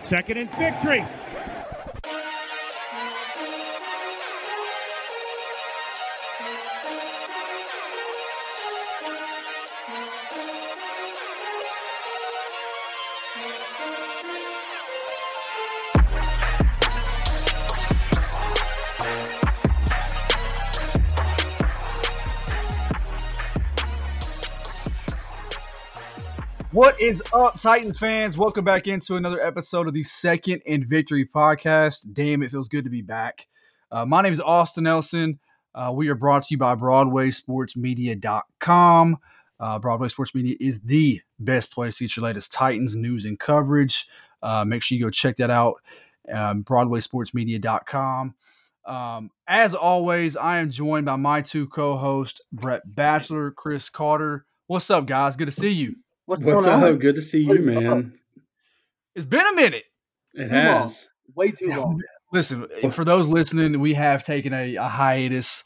Second and victory. Is up, Titans fans? Welcome back into another episode of the Second and Victory podcast. Damn, it feels good to be back. Uh, my name is Austin Nelson. Uh, we are brought to you by BroadwaySportsMedia.com. Uh, Broadway Sports Media is the best place to get your latest Titans news and coverage. Uh, make sure you go check that out. Um, BroadwaySportsMedia.com. Um, as always, I am joined by my two co-hosts, Brett Batchelor, Chris Carter. What's up, guys? Good to see you. What's, What's up? On? Good to see you, man. It's been a minute. It too has. Long. Way too long. Listen, for those listening, we have taken a, a hiatus.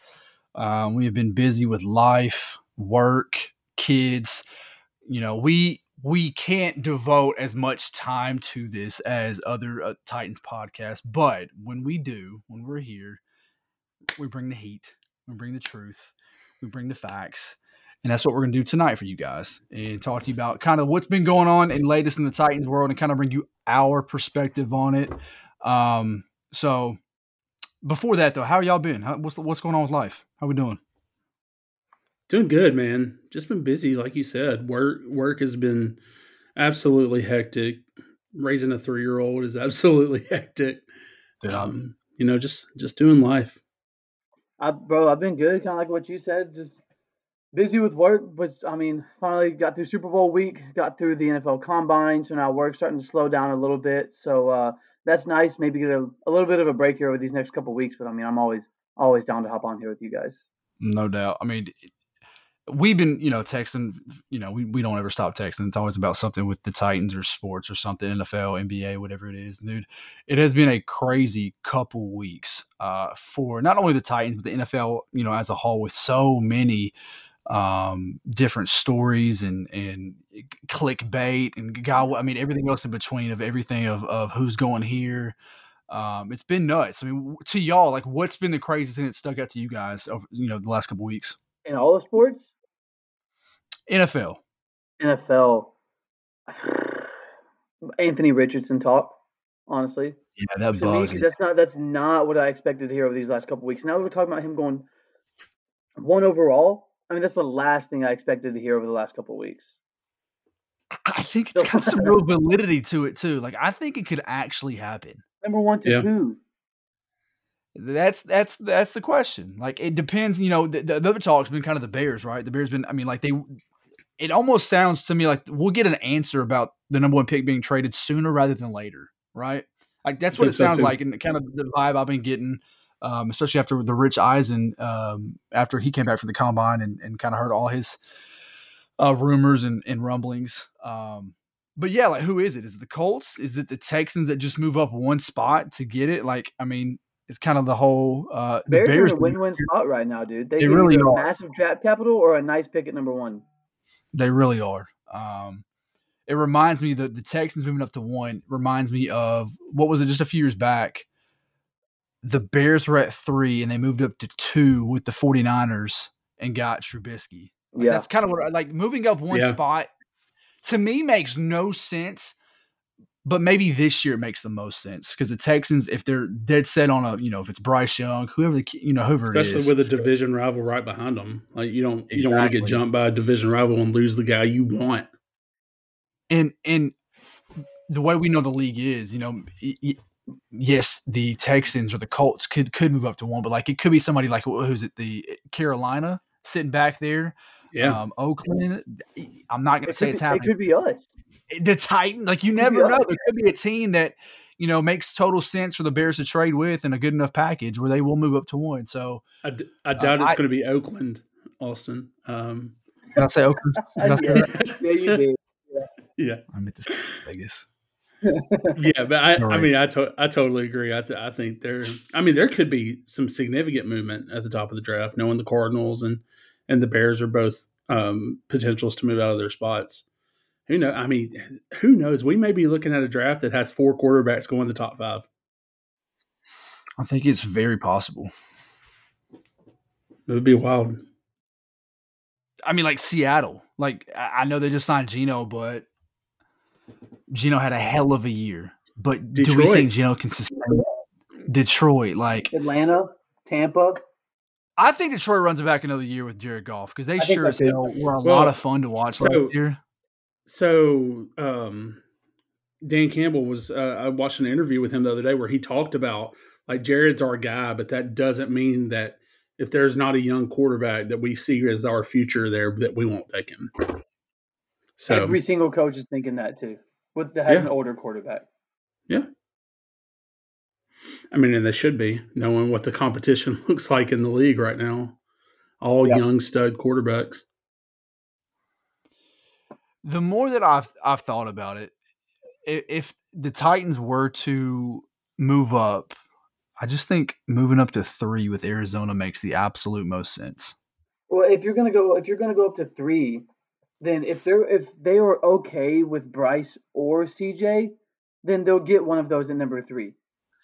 Um, we have been busy with life, work, kids. You know, we we can't devote as much time to this as other uh, Titans podcasts, but when we do, when we're here, we bring the heat, we bring the truth, we bring the facts, and that's what we're going to do tonight for you guys and talk to you about kind of what's been going on and latest in the Titans world and kind of bring you our perspective on it. Um, so before that though, how y'all been? How, what's what's going on with life? How we doing? Doing good, man. Just been busy, like you said. Work work has been absolutely hectic. Raising a three year old is absolutely hectic. Yeah. Um, you know, just just doing life. I, bro, I've been good, kind of like what you said. Just busy with work, but I mean, finally got through Super Bowl week, got through the NFL Combine, so now work's starting to slow down a little bit. So uh, that's nice. Maybe get a, a, little bit of a break here over these next couple weeks. But I mean, I'm always always down to hop on here with you guys. No doubt. I mean, we've been you know texting. You know, we, we don't ever stop texting. It's always about something with the Titans or sports or something, NFL, NBA, whatever it is, dude. It has been a crazy couple weeks uh, for not only the Titans but the NFL. You know, as a whole, with so many um, different stories and and clickbait and God, I mean everything else in between of everything of of who's going here. Um, it's been nuts. I mean, to y'all, like, what's been the craziest thing that stuck out to you guys over you know the last couple weeks in all the sports? NFL. NFL. Anthony Richardson talk. Honestly, yeah, that buzz. that's not that's not what I expected to hear over these last couple weeks. Now we're talking about him going one overall I mean, that's the last thing I expected to hear over the last couple of weeks. I think it's got some real validity to it too. Like I think it could actually happen. Number one to yeah. who? That's that's that's the question. Like it depends. You know, the, the other talk's been kind of the Bears, right? The Bears been. I mean, like they. It almost sounds to me like we'll get an answer about the number one pick being traded sooner rather than later, right? Like that's what it sounds so like, and kind of the vibe I've been getting um, especially after the Rich Eisen, um, after he came back from the combine and, and kind of heard all his uh, rumors and, and rumblings. Um, but yeah, like who is it? Is it the Colts? Is it the Texans that just move up one spot to get it? Like, I mean, it's kind of the whole uh, the Bears, Bears are in a win-win spot right now, dude. They, they really are. massive draft capital or a nice pick at number one. They really are. Um, it reminds me that the Texans moving up to one reminds me of what was it just a few years back the Bears were at three and they moved up to two with the 49ers and got Trubisky. Like, yeah. That's kind of what like moving up one yeah. spot to me makes no sense. But maybe this year it makes the most sense because the Texans, if they're dead set on a, you know, if it's Bryce Young, whoever the, you know, whoever especially with a division rival right behind them, like you don't, exactly. you don't want to get jumped by a division rival and lose the guy you want. And and the way we know the league is, you know, yes, the Texans or the Colts could could move up to one, but like it could be somebody like who's it, the Carolina sitting back there. Yeah, um, Oakland. I'm not going to say it's happening. It could be us. Eh, the Titan, like you never know. There could be a team that you know makes total sense for the Bears to trade with and a good enough package where they will move up to one. So I, d- I doubt um, it's going to be Oakland, Austin. Um, Can I say Oakland? I say yeah. yeah, you did. Yeah. yeah. I meant to say Vegas yeah, but I, right. I mean, I, to, I totally agree. I, th- I think there, I mean, there could be some significant movement at the top of the draft, knowing the Cardinals and and the Bears are both um, potentials to move out of their spots. who know? I mean, who knows? We may be looking at a draft that has four quarterbacks going the top five. I think it's very possible. It would be wild. I mean, like Seattle. Like I know they just signed Geno, but Geno had a hell of a year. But Detroit. do we think Geno can sustain Detroit? Like Atlanta, Tampa. I think Detroit runs it back another year with Jared Goff because they I sure as hell were a well, lot of fun to watch so, last year. So, um, Dan Campbell was. Uh, I watched an interview with him the other day where he talked about like Jared's our guy, but that doesn't mean that if there's not a young quarterback that we see as our future there, that we won't take him. So every single coach is thinking that too. With that has yeah. an older quarterback. Yeah. I mean, and they should be knowing what the competition looks like in the league right now. All yeah. young stud quarterbacks. The more that I've I've thought about it, if the Titans were to move up, I just think moving up to three with Arizona makes the absolute most sense. Well, if you're gonna go, if you're gonna go up to three, then if they're if they are okay with Bryce or CJ, then they'll get one of those at number three.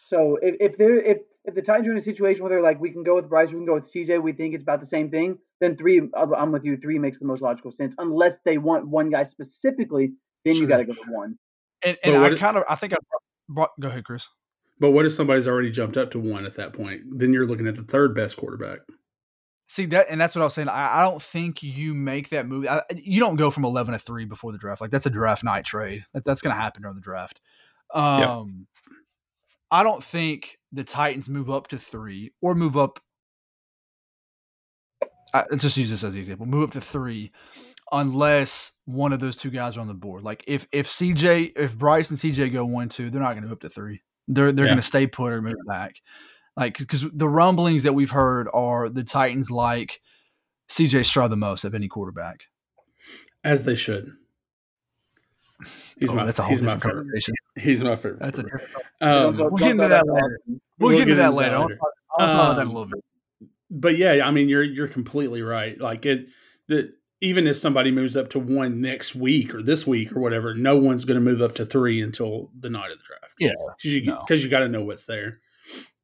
So if, if they're if if the Titans are in a situation where they're like, we can go with Bryce, we can go with CJ, we think it's about the same thing, then three, I'm with you. Three makes the most logical sense, unless they want one guy specifically. Then sure. you got to go with one. And, and I kind of, I think I brought. Go ahead, Chris. But what if somebody's already jumped up to one at that point? Then you're looking at the third best quarterback. See that, and that's what I was saying. I, I don't think you make that move. I, you don't go from eleven to three before the draft. Like that's a draft night trade. That, that's going to happen during the draft. Um, yep. I don't think the Titans move up to three or move up. I, let's just use this as an example. Move up to three, unless one of those two guys are on the board. Like if if CJ, if Bryce and CJ go one two, they're not going to move up to three. They're they're yeah. going to stay put or move back. Like because the rumblings that we've heard are the Titans like CJ Stroud the most of any quarterback, as they should. He's oh, my, that's a whole different conversation. He's my favorite. That's a different. Um, we'll get into that later. We'll, we'll get into that later. I'll, talk, I'll talk about that a little bit. But yeah, I mean, you're you're completely right. Like it, that even if somebody moves up to one next week or this week or whatever, no one's going to move up to three until the night of the draft. Yeah, because you, no. you got to know what's there.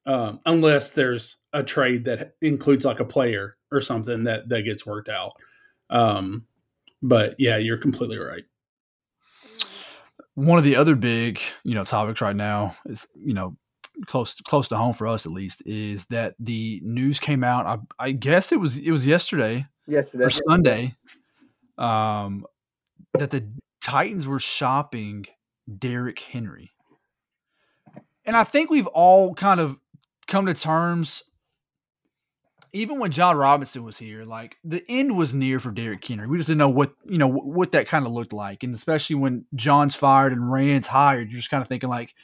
Um, unless there's a trade that includes like a player or something that that gets worked out. Um, but yeah, you're completely right one of the other big, you know, topics right now is, you know, close close to home for us at least is that the news came out. I, I guess it was it was yesterday, yesterday or Sunday, um, that the Titans were shopping Derrick Henry, and I think we've all kind of come to terms even when Jon Robinson was here, like the end was near for Derrick Henry. We just didn't know what you know what that kind of looked like, and especially when Jon's fired and Ran's hired, you're just kind of thinking like,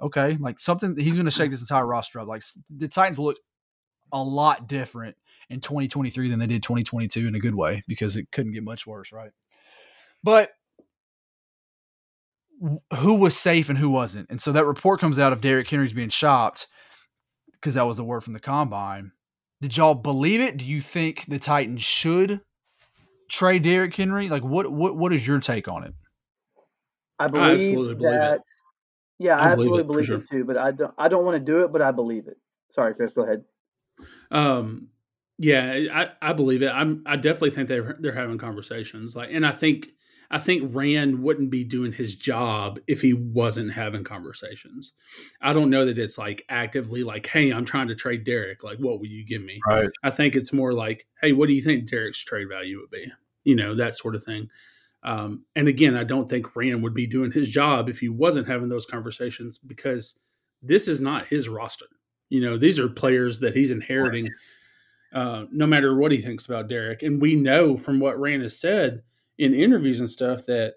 okay, like something he's going to shake this entire roster up. Like the Titans will look a lot different in 2023 than they did 2022 in a good way because it couldn't get much worse, right? But who was safe and who wasn't, and so that report comes out of Derrick Henry's being shopped because that was the word from the combine did y'all believe it? Do you think the Titans should trade Derrick Henry? Like, what what what is your take on it? I believe I absolutely believe that. It. Yeah, I, I absolutely believe, it, believe it too, but I don't. I don't want to do it, but I believe it. Sorry, Chris. Go ahead. Um, yeah, I, I believe it. I'm. I definitely think they're they're having conversations. Like, and I think I think Ran wouldn't be doing his job if he wasn't having conversations. I don't know that it's like actively like, hey, I'm trying to trade Derrick. Like, what will you give me? Right. I think it's more like, hey, what do you think Derrick's trade value would be? You know, that sort of thing. Um, and again, I don't think Ran would be doing his job if he wasn't having those conversations because this is not his roster. You know, these are players that he's inheriting. Uh, no matter what he thinks about Derrick. and we know from what Ran has said in interviews and stuff that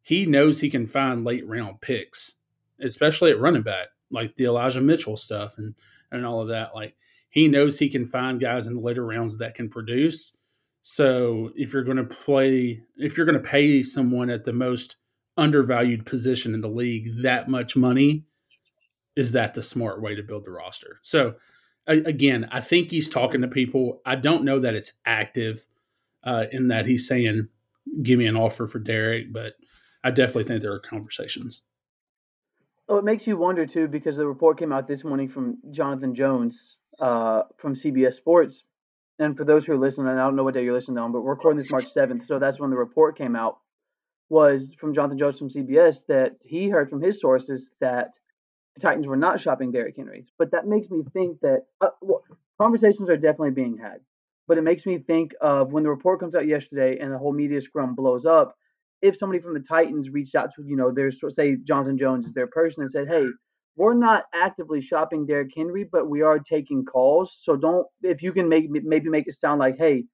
he knows he can find late round picks, especially at running back, like the Elijah Mitchell stuff and and all of that. Like he knows he can find guys in the later rounds that can produce. So if you're going to play, if you're going to pay someone at the most undervalued position in the league that much money, is that the smart way to build the roster? So again, I think he's talking to people. I don't know that it's active uh, in that he's saying give me an offer for Derrick, but I definitely think there are conversations. Oh, it makes you wonder too, because the report came out this morning from Jonathan Jones uh, from CBS Sports. And for those who are listening, I don't know what day you're listening on, but we're recording this March 7th, so that's when the report came out. Was from Jonathan Jones from CBS that he heard from his sources that the Titans were not shopping Derrick Henry. But that makes me think that uh, well, conversations are definitely being had. But it makes me think of when the report comes out yesterday and the whole media scrum blows up if somebody from the Titans reached out to, you know, their say Jonathan Jones is their person and said, "Hey, we're not actively shopping Derrick Henry, but we are taking calls. So don't if you can make maybe make it sound like, hey,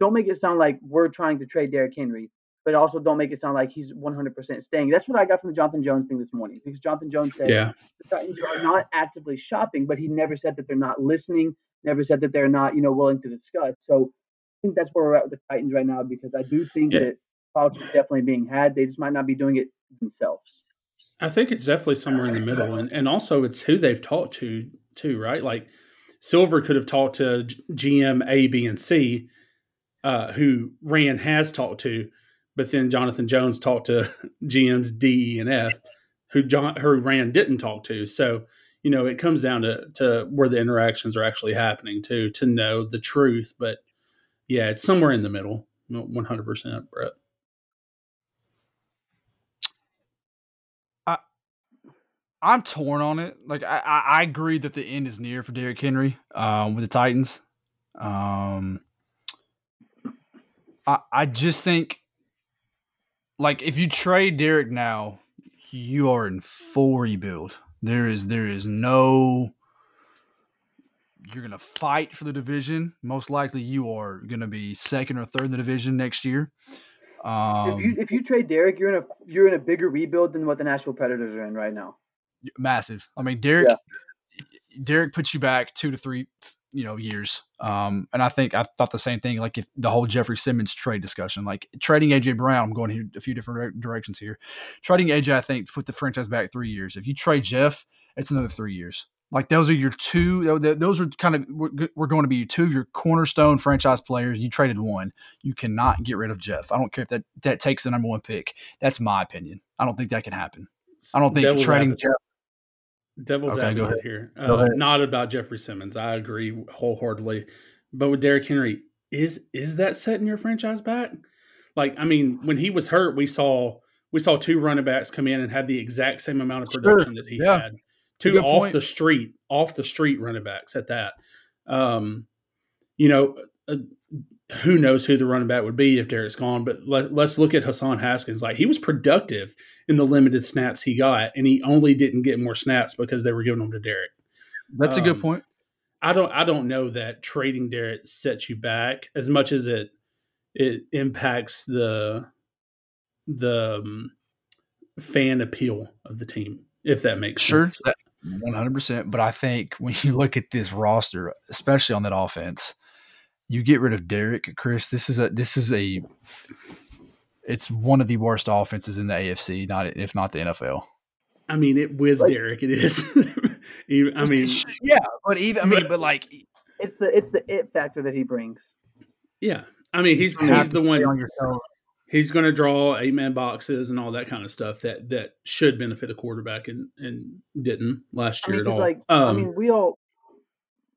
don't make it sound like we're trying to trade Derrick Henry, but also don't make it sound like he's 100% staying. That's what I got from the Jonathan Jones thing this morning because Jonathan Jones said yeah. the Titans are not actively shopping, but he never said that they're not listening, never said that they're not, you know, willing to discuss. So I think that's where we're at with the Titans right now because I do think yeah. that talks are definitely being had. They just might not be doing it themselves. I think it's definitely somewhere in the middle, and and also it's who they've talked to too, right? Like Silver could have talked to GM A, B, and C, uh, who Ran has talked to, but then Jonathan Jones talked to GMs D, E, and F, who John who Ran didn't talk to. So you know it comes down to to where the interactions are actually happening too to know the truth. But yeah, it's somewhere in the middle, one hundred percent, Brett. I'm torn on it. Like I, I agree that the end is near for Derrick Henry um, with the Titans. Um, I I just think like if you trade Derrick now, you are in full rebuild. There is there is no you're gonna fight for the division. Most likely you are gonna be second or third in the division next year. Um, if you if you trade Derrick, you're in a you're in a bigger rebuild than what the Nashville Predators are in right now massive. I mean, Derrick. yeah. Derrick puts you back two to three, you know, years. Um, and I think I thought the same thing. Like if the whole Jeffrey Simmons trade discussion, like trading AJ Brown, I'm going here a few different directions here. Trading AJ, I think, put the franchise back three years. If you trade Jeff, it's another three years. Like those are your two. Those are kind of we're going to be two of your cornerstone franchise players. You traded one. You cannot get rid of Jeff. I don't care if that that takes the number one pick. That's my opinion. I don't think that can happen. I don't think trading Jeff Devil's okay, advocate here. Uh, not about Jeffrey Simmons. I agree wholeheartedly. But with Derrick Henry, is is that setting your franchise back? Like, I mean, when he was hurt, we saw we saw two running backs come in and have the exact same amount of production sure. that he yeah. had. Two off point. the street, off the street running backs at that. Um, you know, uh, who knows who the running back would be if Derrick's gone. But let, us look at Hassan Haskins. Like he was productive in the limited snaps he got, and he only didn't get more snaps because they were giving them to Derrick. That's um, a good um, point. I don't I don't know that trading Derrick sets you back as much as it it impacts the the um, fan appeal of the team, if that makes sure, sense. One hundred percent. But I think when you look at this roster, especially on that offense, you get rid of Derrick, Chris. This is a this is a it's one of the worst offenses in the AFC, not if not the NFL. I mean, it with like, Derrick, it is. even, I mean, yeah, but even I mean, but like, it's the it's the it factor that he brings. Yeah, I mean, he's he's the one. On he's going to draw eight man boxes and all that kind of stuff that that should benefit a quarterback and and didn't last year I mean, at all. Like, um, I mean, we all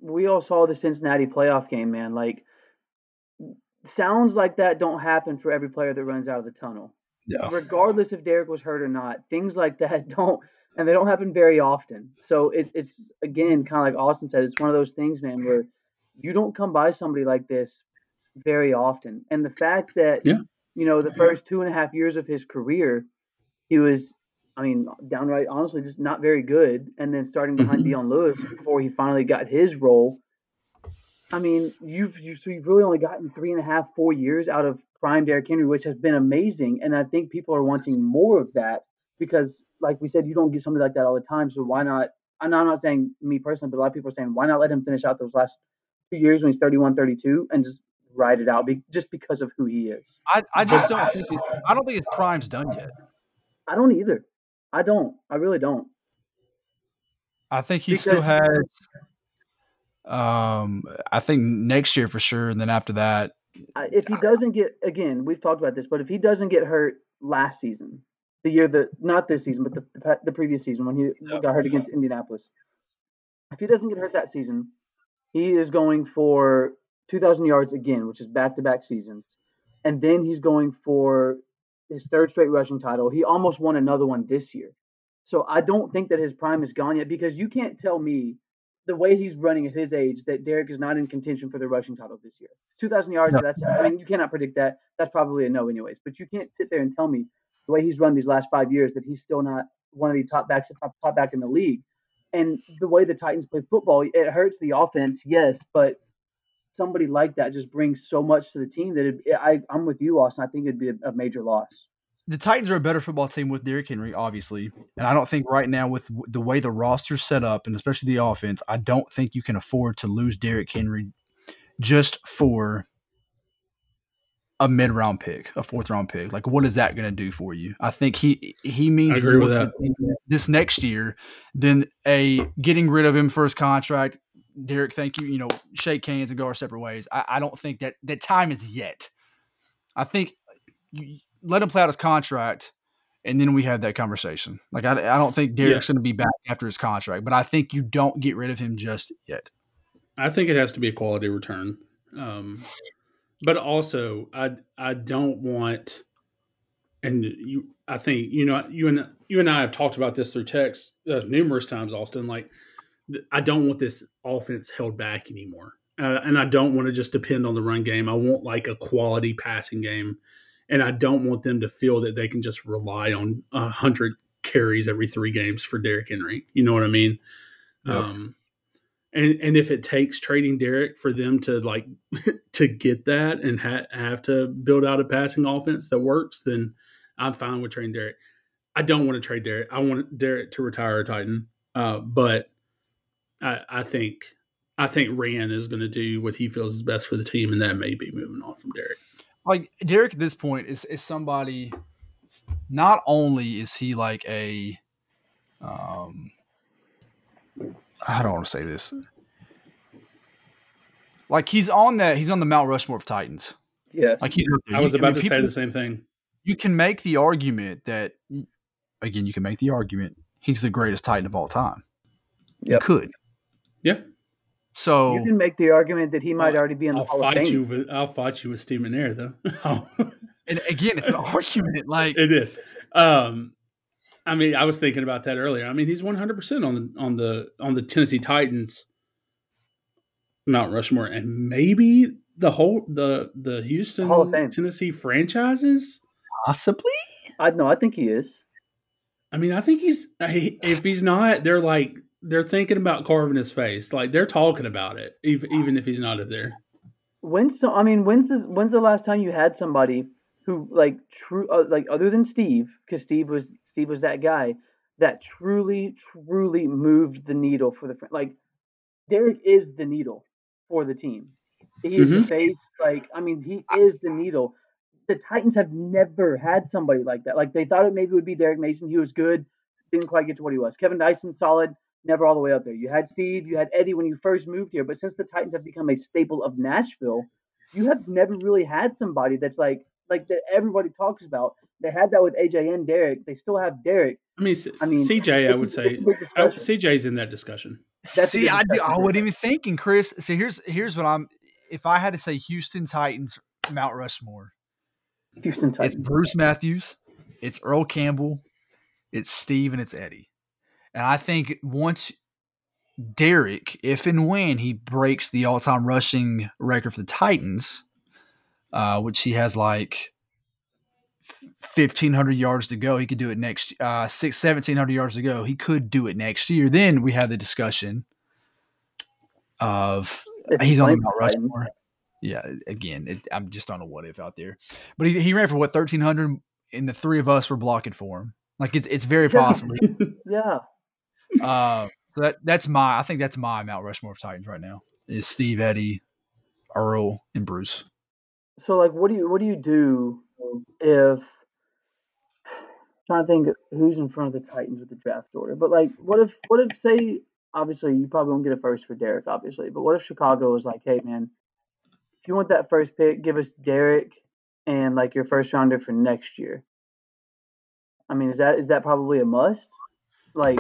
we all saw the Cincinnati playoff game, man. Like sounds like that don't happen for every player that runs out of the tunnel. Yeah. Regardless if Derrick was hurt or not, things like that don't and they don't happen very often. So it's it's again kind of like Austin said, it's one of those things, man, where you don't come by somebody like this very often. And the fact that yeah. you know the first two and a half years of his career, he was I mean, downright honestly, just not very good. And then starting behind mm-hmm. Dion Lewis before he finally got his role. I mean, you've you, so you've really only gotten three and a half, four years out of prime Derrick Henry, which has been amazing. And I think people are wanting more of that because, like we said, you don't get something like that all the time. So why not? I'm not, I'm not saying me personally, but a lot of people are saying, why not let him finish out those last two years when he's 31, 32 and just ride it out be, just because of who he is. I, I just don't think it, I don't think his prime's done yet. I don't either. I don't. I really don't. I think he because, still has. Um, I think next year for sure, and then after that, if he doesn't get again, we've talked about this, but if he doesn't get hurt last season, the year that not this season, but the the, the previous season when he yep. got hurt against Indianapolis. If he doesn't get hurt that season, he is going for 2,000 yards again, which is back to back seasons, and then he's going for his third straight rushing title. He almost won another one this year. So I don't think that his prime is gone yet because you can't tell me the way he's running at his age that Derrick is not in contention for the rushing title this year. 2,000 yards, no. that's, I mean, you cannot predict that. That's probably a no, anyways. But you can't sit there and tell me the way he's run these last five years that he's still not one of the top backs, top, top back in the league. And the way the Titans play football, it hurts the offense, yes, but somebody like that just brings so much to the team that it, I, I'm with you, Austin. I think it'd be a, a major loss the Titans are a better football team with Derrick Henry, obviously, and I don't think right now with the way the roster's set up and especially the offense, I don't think you can afford to lose Derrick Henry just for a mid round pick, a fourth round pick. Like, what is that going to do for you? I think he he means this next year. Then a getting rid of him for his contract. Derrick, thank you. You know, shake hands and go our separate ways. I, I don't think that that time is yet. I think you, let him play out his contract, and then we have that conversation. Like I, I don't think Derrick's yeah. going to be back after his contract, but I think you don't get rid of him just yet. I think it has to be a quality return, um, but also I I don't want, and you I think you know you and you and I have talked about this through text uh, numerous times, Austin. Like I don't want this offense held back anymore. Uh, and I don't want to just depend on the run game. I want like a quality passing game and I don't want them to feel that they can just rely on a hundred carries every three games for Derrick Henry. You know what I mean? Yep. Um, and and if it takes trading Derrick for them to like to get that and ha- have to build out a passing offense that works, then I'm fine with trading Derrick. I don't want to trade Derrick. I want Derrick to retire a Titan, uh, but I, I think I think Ran is going to do what he feels is best for the team, and that may be moving on from Derrick. like Derrick at this point is is somebody. Not only is he like a, um, I don't want to say this. Like he's on that. He's on the Mount Rushmore of Titans. Yeah. Like he's. I was about I mean, to people, say the same thing. You can make the argument that, again, you can make the argument he's the greatest Titan of all time. Yep. You could. Yeah. So you can make the argument that he might already be in the I'll Hall fight of Fame. You with, I'll fight you with Steve McNair, though. and again, it's an argument. Like it is. Um, I mean, I was thinking about that earlier. I mean, he's one hundred percent on the on the on the Tennessee Titans, Mount Rushmore, and maybe the whole the the Houston Hall of Fame. Tennessee franchises. Possibly. I know. I think he is. I mean, I think he's. If he's not, they're like they're thinking about carving his face. Like they're talking about it, even even if he's not up there. When's so? I mean, when's the when's the last time you had somebody who like true uh, like other than Steve, because Steve was Steve was that guy that truly truly moved the needle for the like. Derrick is the needle for the team. He's mm-hmm. the face. Like I mean, he is the needle. The Titans have never had somebody like that. Like they thought it maybe would be Derrick Mason. He was good, didn't quite get to what he was. Kevin Dyson solid never all the way up there. You had Steve, you had Eddie when you first moved here, but since the Titans have become a staple of Nashville, you have never really had somebody that's like like that everybody talks about. They had that with AJ and Derrick. They still have Derrick. I mean, I mean, CJ, I would say CJ's in that discussion. That's See, I, I wasn't even thinking, Chris. So here's here's what I'm. If I had to say Houston Titans, Mount Rushmore, Houston Titans, it's Bruce Matthews, it's Earl Campbell, it's Steve, and it's Eddie. And I think once Derrick, if and when he breaks the all time rushing record for the Titans, uh, which he has like 1,500 yards to go, he could do it next, uh, six, 1,700 yards to go. He could do it next year. Then we have the discussion of he's on the Mount Rushmore. Yeah, again, it, I'm just on a what if out there. But he, he ran for what, 1,300, and the three of us were blocking for him. Like it's, it's very possible. yeah. Uh, so that that's my I think that's my Mount Rushmore of Titans right now is Steve, Eddie, Earl, and Bruce. So like, what do you what do you do if I'm trying to think who's in front of the Titans with the draft order? But like, what if what if say obviously you probably won't get a first for Derrick, obviously, but what if Chicago was like, hey man, if you want that first pick, give us Derrick and like your first rounder for next year. I mean, is that is that probably a must? Like,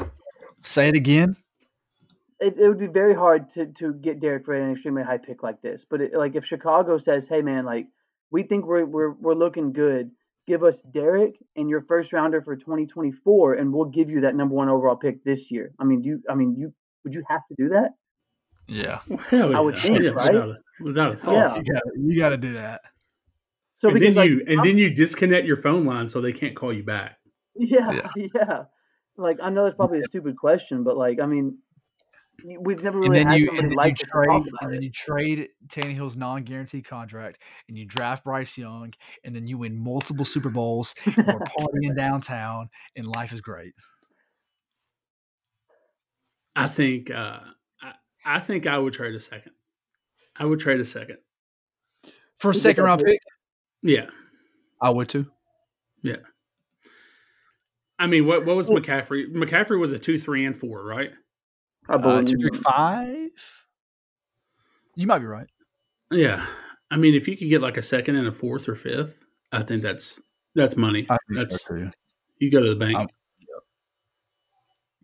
say it again. It, it would be very hard to to get Derrick for an extremely high pick like this. But it, like, if Chicago says, "Hey, man, like we think we're we're we're looking good," give us Derrick and your first rounder for 2024, and we'll give you that number one overall pick this year. I mean, do you? I mean, you would you have to do that? Yeah, well, hell. I would think, yeah, right? Without a, without a thought. Yeah. you got you got to do that. So and because then like, you and I'm- then you disconnect your phone line so they can't call you back. yeah, yeah, Like I know that's probably a stupid question, but like I mean, we've never And really then had you somebody and then like you trade talk and then it. you trade Tannehill's non-guaranteed contract, and you draft Bryce Young, and then you win multiple Super Bowls. and we're partying downtown, and life is great. I think uh, I, I think I would trade a second. I would trade a second. For a second round pick? pick, Yeah. I would too. I mean, what what was McCaffrey? McCaffrey was a two, three, and four, right? I Uh, two, three, five. You might be right. Yeah. I mean, if you could get like a second and a fourth or fifth, I think that's that's money. I think That's so too. you go to the bank. I'm-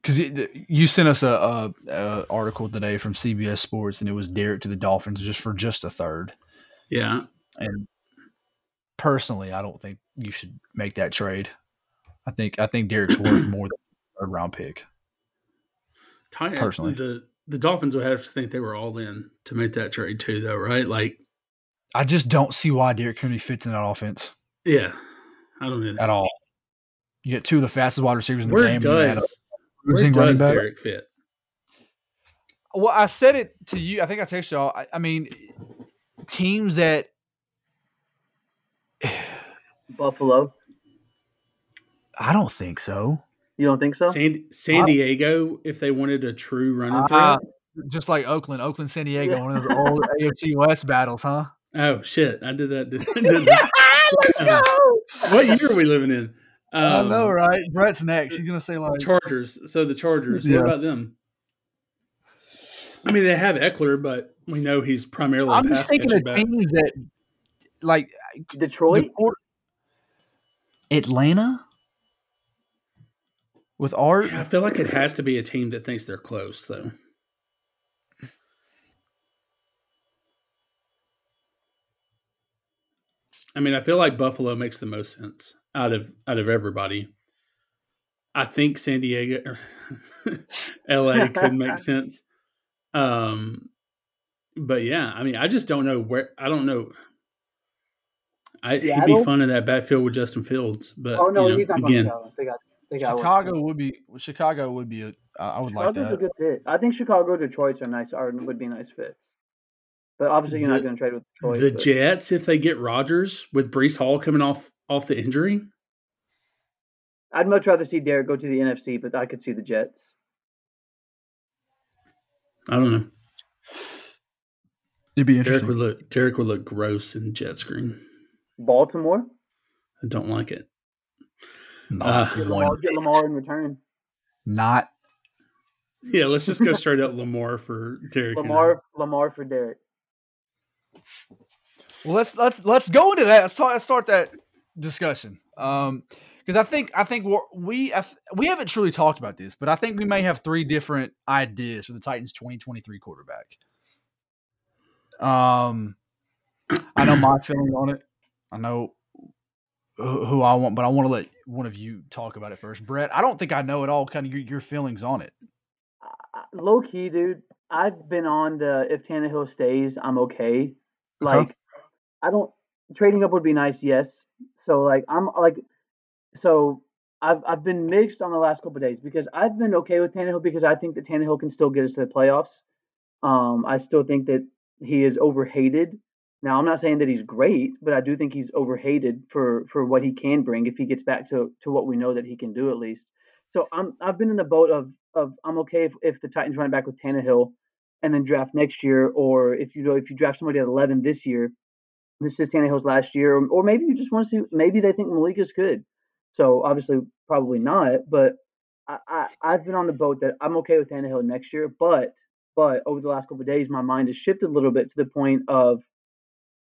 Because you sent us a, a, a article today from CBS Sports, and it was Derrick to the Dolphins just for just a third. yeah. And personally, I don't think you should make that trade. I think I think Derrick's worth more than a third round pick. Ty- Personally. the the Dolphins would have to think they were all in to make that trade too, though, right? Like, I just don't see why Derek Cooney fits in that offense yeah, I don't know. at all. You get two of the fastest wide receivers in the Where game. and you add a does where losing running does back. Derrick fit? Well, I said it to you. I think I texted y'all. I, I mean, teams that Buffalo. I don't think so. You don't think so? San, San I- Diego, if they wanted a true running threat. Just like Oakland, Oakland, San Diego, Yeah. one of those old AFC West battles, huh? Oh shit! I did that. Did, did that. Let's go! What year are we living in? I Um, know, right? Brett's next. He's gonna say like, Chargers. So the Chargers. Yeah. What about them? I mean, they have Ekeler, but we know he's primarily. I'm just pass thinking of back. teams that like Detroit. the Port- Atlanta with Art. Yeah, I feel like it has to be a team that thinks they're close, though. I mean, I feel like Buffalo makes the most sense out of out of everybody. I think San Diego, L.A. could make sense. Um, but yeah, I mean, I just don't know where. I don't know. I, he'd be fun in that backfield with Justin Fields, but oh no, you know, again, going to They got they got one. Chicago would be Chicago would be a I I would like Chicago's a that. good fit. I think Chicago, Detroit's are nice. Are would be nice fits. But obviously, you're not going to trade with Detroit. the but- Jets, if they get Rodgers with Breece Hall coming off off the injury, I'd much rather see Derrick go to the NFC, but I could see the Jets. I don't know. It'd be Derrick interesting. would look Derrick would look gross in jet screen. Baltimore, I don't like it. Not Uh, get one Lamar, get Lamar in return. Not Yeah, let's just go straight up Lamar for Derrick. Henry. Lamar, Lamar for Derrick. Well, let's let's let's go into that. Let's talk. Let's start that discussion. Um, because I think I think we're, we I th- we haven't truly talked about this, but I think we may have three different ideas for the Titans' 2023 quarterback. Um, I know my feeling on it. I know who, I want, but I want to let one of you talk about it first. Brett, I don't think I know at all. Kind of your, your feelings on it. I- Low key, dude. I've been on the if Tannehill stays, I'm okay. Like, I don't trading up would be nice, yes. So like I'm like, so I've I've been mixed on the last couple of days because I've been okay with Tannehill because I think that Tannehill can still get us to the playoffs. Um, I still think that he is overhated. Now I'm not saying that he's great, but I do think he's overhated for for what he can bring if he gets back to to what we know that he can do at least. So I'm I've been in the boat of of I'm okay if, if the Titans run back with Tannehill and then draft next year, or if you know if you draft somebody at 11 this year, this is Tannehill's last year, or, or maybe you just want to see maybe they think Malik is good. So obviously probably not, but I, I I've been on the boat that I'm okay with Tannehill next year, but but over the last couple days my mind has shifted a little bit to the point of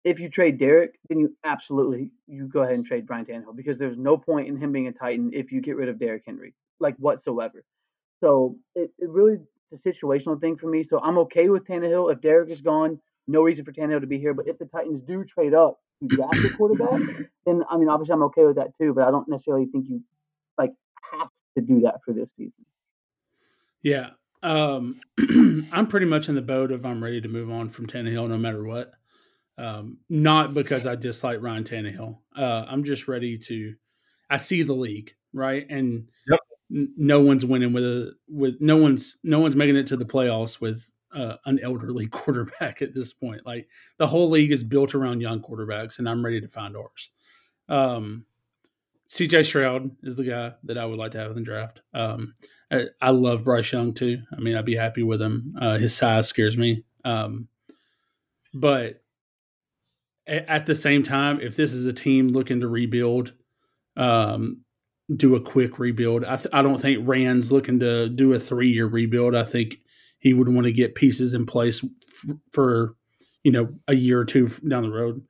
if you trade Derrick, then you absolutely you go ahead and trade Ryan Tannehill because there's no point in him being a Titan if you get rid of Derrick Henry, like whatsoever. So it, it really it's a situational thing for me. So I'm okay with Tannehill. If Derrick is gone, no reason for Tannehill to be here. But if the Titans do trade up to draft a quarterback, then I mean obviously I'm okay with that too. But I don't necessarily think you like have to do that for this season. Yeah. Um, I'm pretty much in the boat of I'm ready to move on from Tannehill no matter what. Um, not because I dislike Ryan Tannehill. Uh, I'm just ready to. I see the league right, and yep. n- no one's winning with a with no one's no one's making it to the playoffs with uh, an elderly quarterback at this point. Like the whole league is built around young quarterbacks, and I'm ready to find ours. Um, CJ Stroud is the guy that I would like to have in the draft. Um, I, I, love Bryce Young too. I mean, I'd be happy with him. Uh, his size scares me. Um, but at the same time, if this is a team looking to rebuild, um, do a quick rebuild, I, th- I don't think Ran's looking to do a three year rebuild. I think he would want to get pieces in place f- for you know a year or two down the road.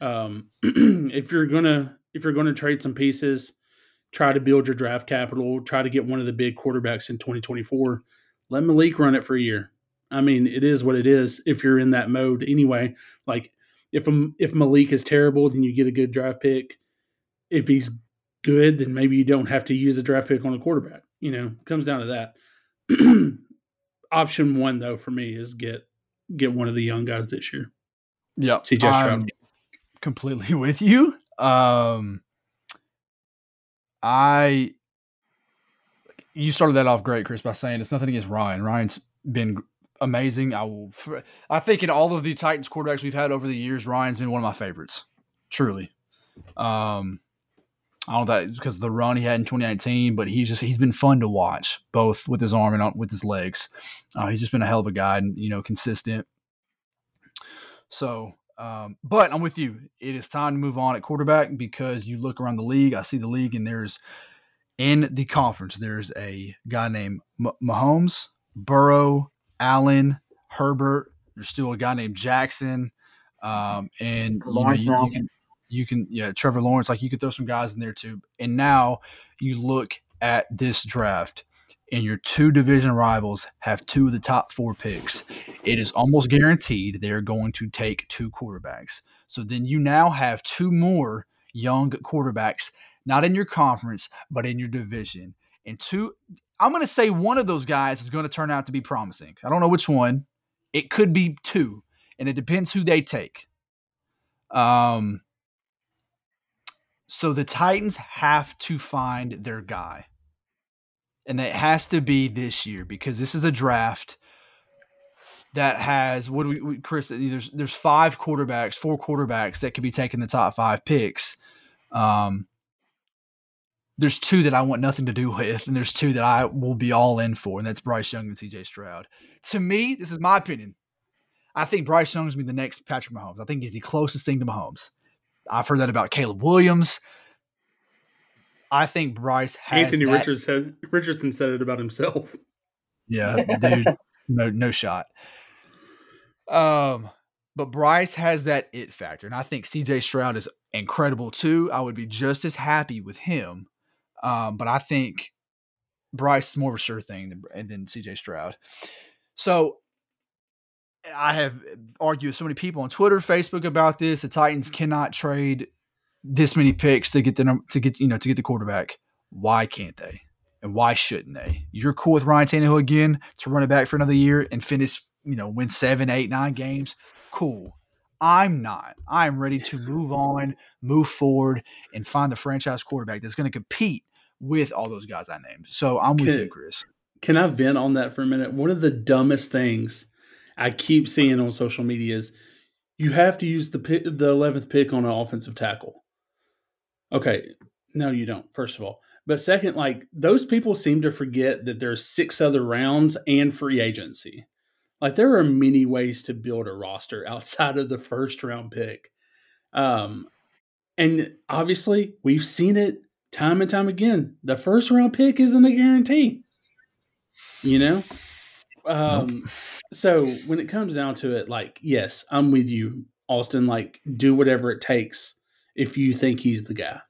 Um, if you're gonna if you're gonna trade some pieces, try to build your draft capital. Try to get one of the big quarterbacks in 2024. Let Malik run it for a year. I mean, it is what it is. If you're in that mode anyway, like if if Malik is terrible, then you get a good draft pick. If he's good, then maybe you don't have to use a draft pick on a quarterback. You know, comes down to that. Option one though for me is get get one of the young guys this year. Yeah, CJ Stroud. Completely with you. Um, I you started that off great, Chris, by saying it's nothing against Ryan. Ryan's been amazing. I will. I think in all of the Titans quarterbacks we've had over the years, Ryan's been one of my favorites. Truly. Um, I don't know that because of the run he had in 2019, but he's just he's been fun to watch, both with his arm and with his legs. Uh, he's just been a hell of a guy and you know consistent. So, um, but I'm with you. It is time to move on at quarterback because you look around the league. I see the league, and there's in the conference there's a guy named Mahomes, Burrow, Allen, Herbert. There's still a guy named Jackson, um, and you, know, you, you, can you can yeah Trevor Lawrence. Like you could throw some guys in there too. And now you look at this draft, and your two division rivals have two of the top four picks. It is almost guaranteed they are going to take two quarterbacks. So then you now have two more young quarterbacks, not in your conference, but in your division. And two, I'm going to say one of those guys is going to turn out to be promising. I don't know which one. It could be two, and it depends who they take. Um, so the Titans have to find their guy. And it has to be this year because this is a draft that has what do we, Chris? There's there's five quarterbacks, four quarterbacks that could be taking the top five picks. Um, there's two that I want nothing to do with, and there's two that I will be all in for, and that's Bryce Young and CJ Stroud. To me, this is my opinion. I think Bryce Young is going to be the next Patrick Mahomes. I think he's the closest thing to Mahomes. I've heard that about Caleb Williams. I think Bryce has Anthony that. Richardson, Richardson said it about himself. Yeah, dude, no, no shot. Um, but Bryce has that it factor, and I think CJ Stroud is incredible too. I would be just as happy with him um, but I think Bryce is more of a sure thing than, than CJ Stroud. So I have argued with so many people on Twitter, Facebook about this. The Titans cannot trade this many picks to get the to get you know to get the quarterback. Why can't they? And why shouldn't they? You're cool with Ryan Tannehill again to run it back for another year and finish, you know, win seven, eight, nine games. Cool. I'm not. I'm ready to move on, move forward, and find the franchise quarterback that's going to compete with all those guys I named. So I'm with can, you, Chris. Can I vent on that for a minute? One of the dumbest things I keep seeing on social media is you have to use the pick, the 11th pick on an offensive tackle. Okay, no, you don't. First of all, but second, like those people seem to forget that there's six other rounds and free agency. Like there are many ways to build a roster outside of the first round pick. Um, and obviously, we've seen it time and time again, the first round pick isn't a guarantee. You know? Um, nope. so when it comes down to it, like, yes, I'm with you Austin, like do whatever it takes if you think he's the guy.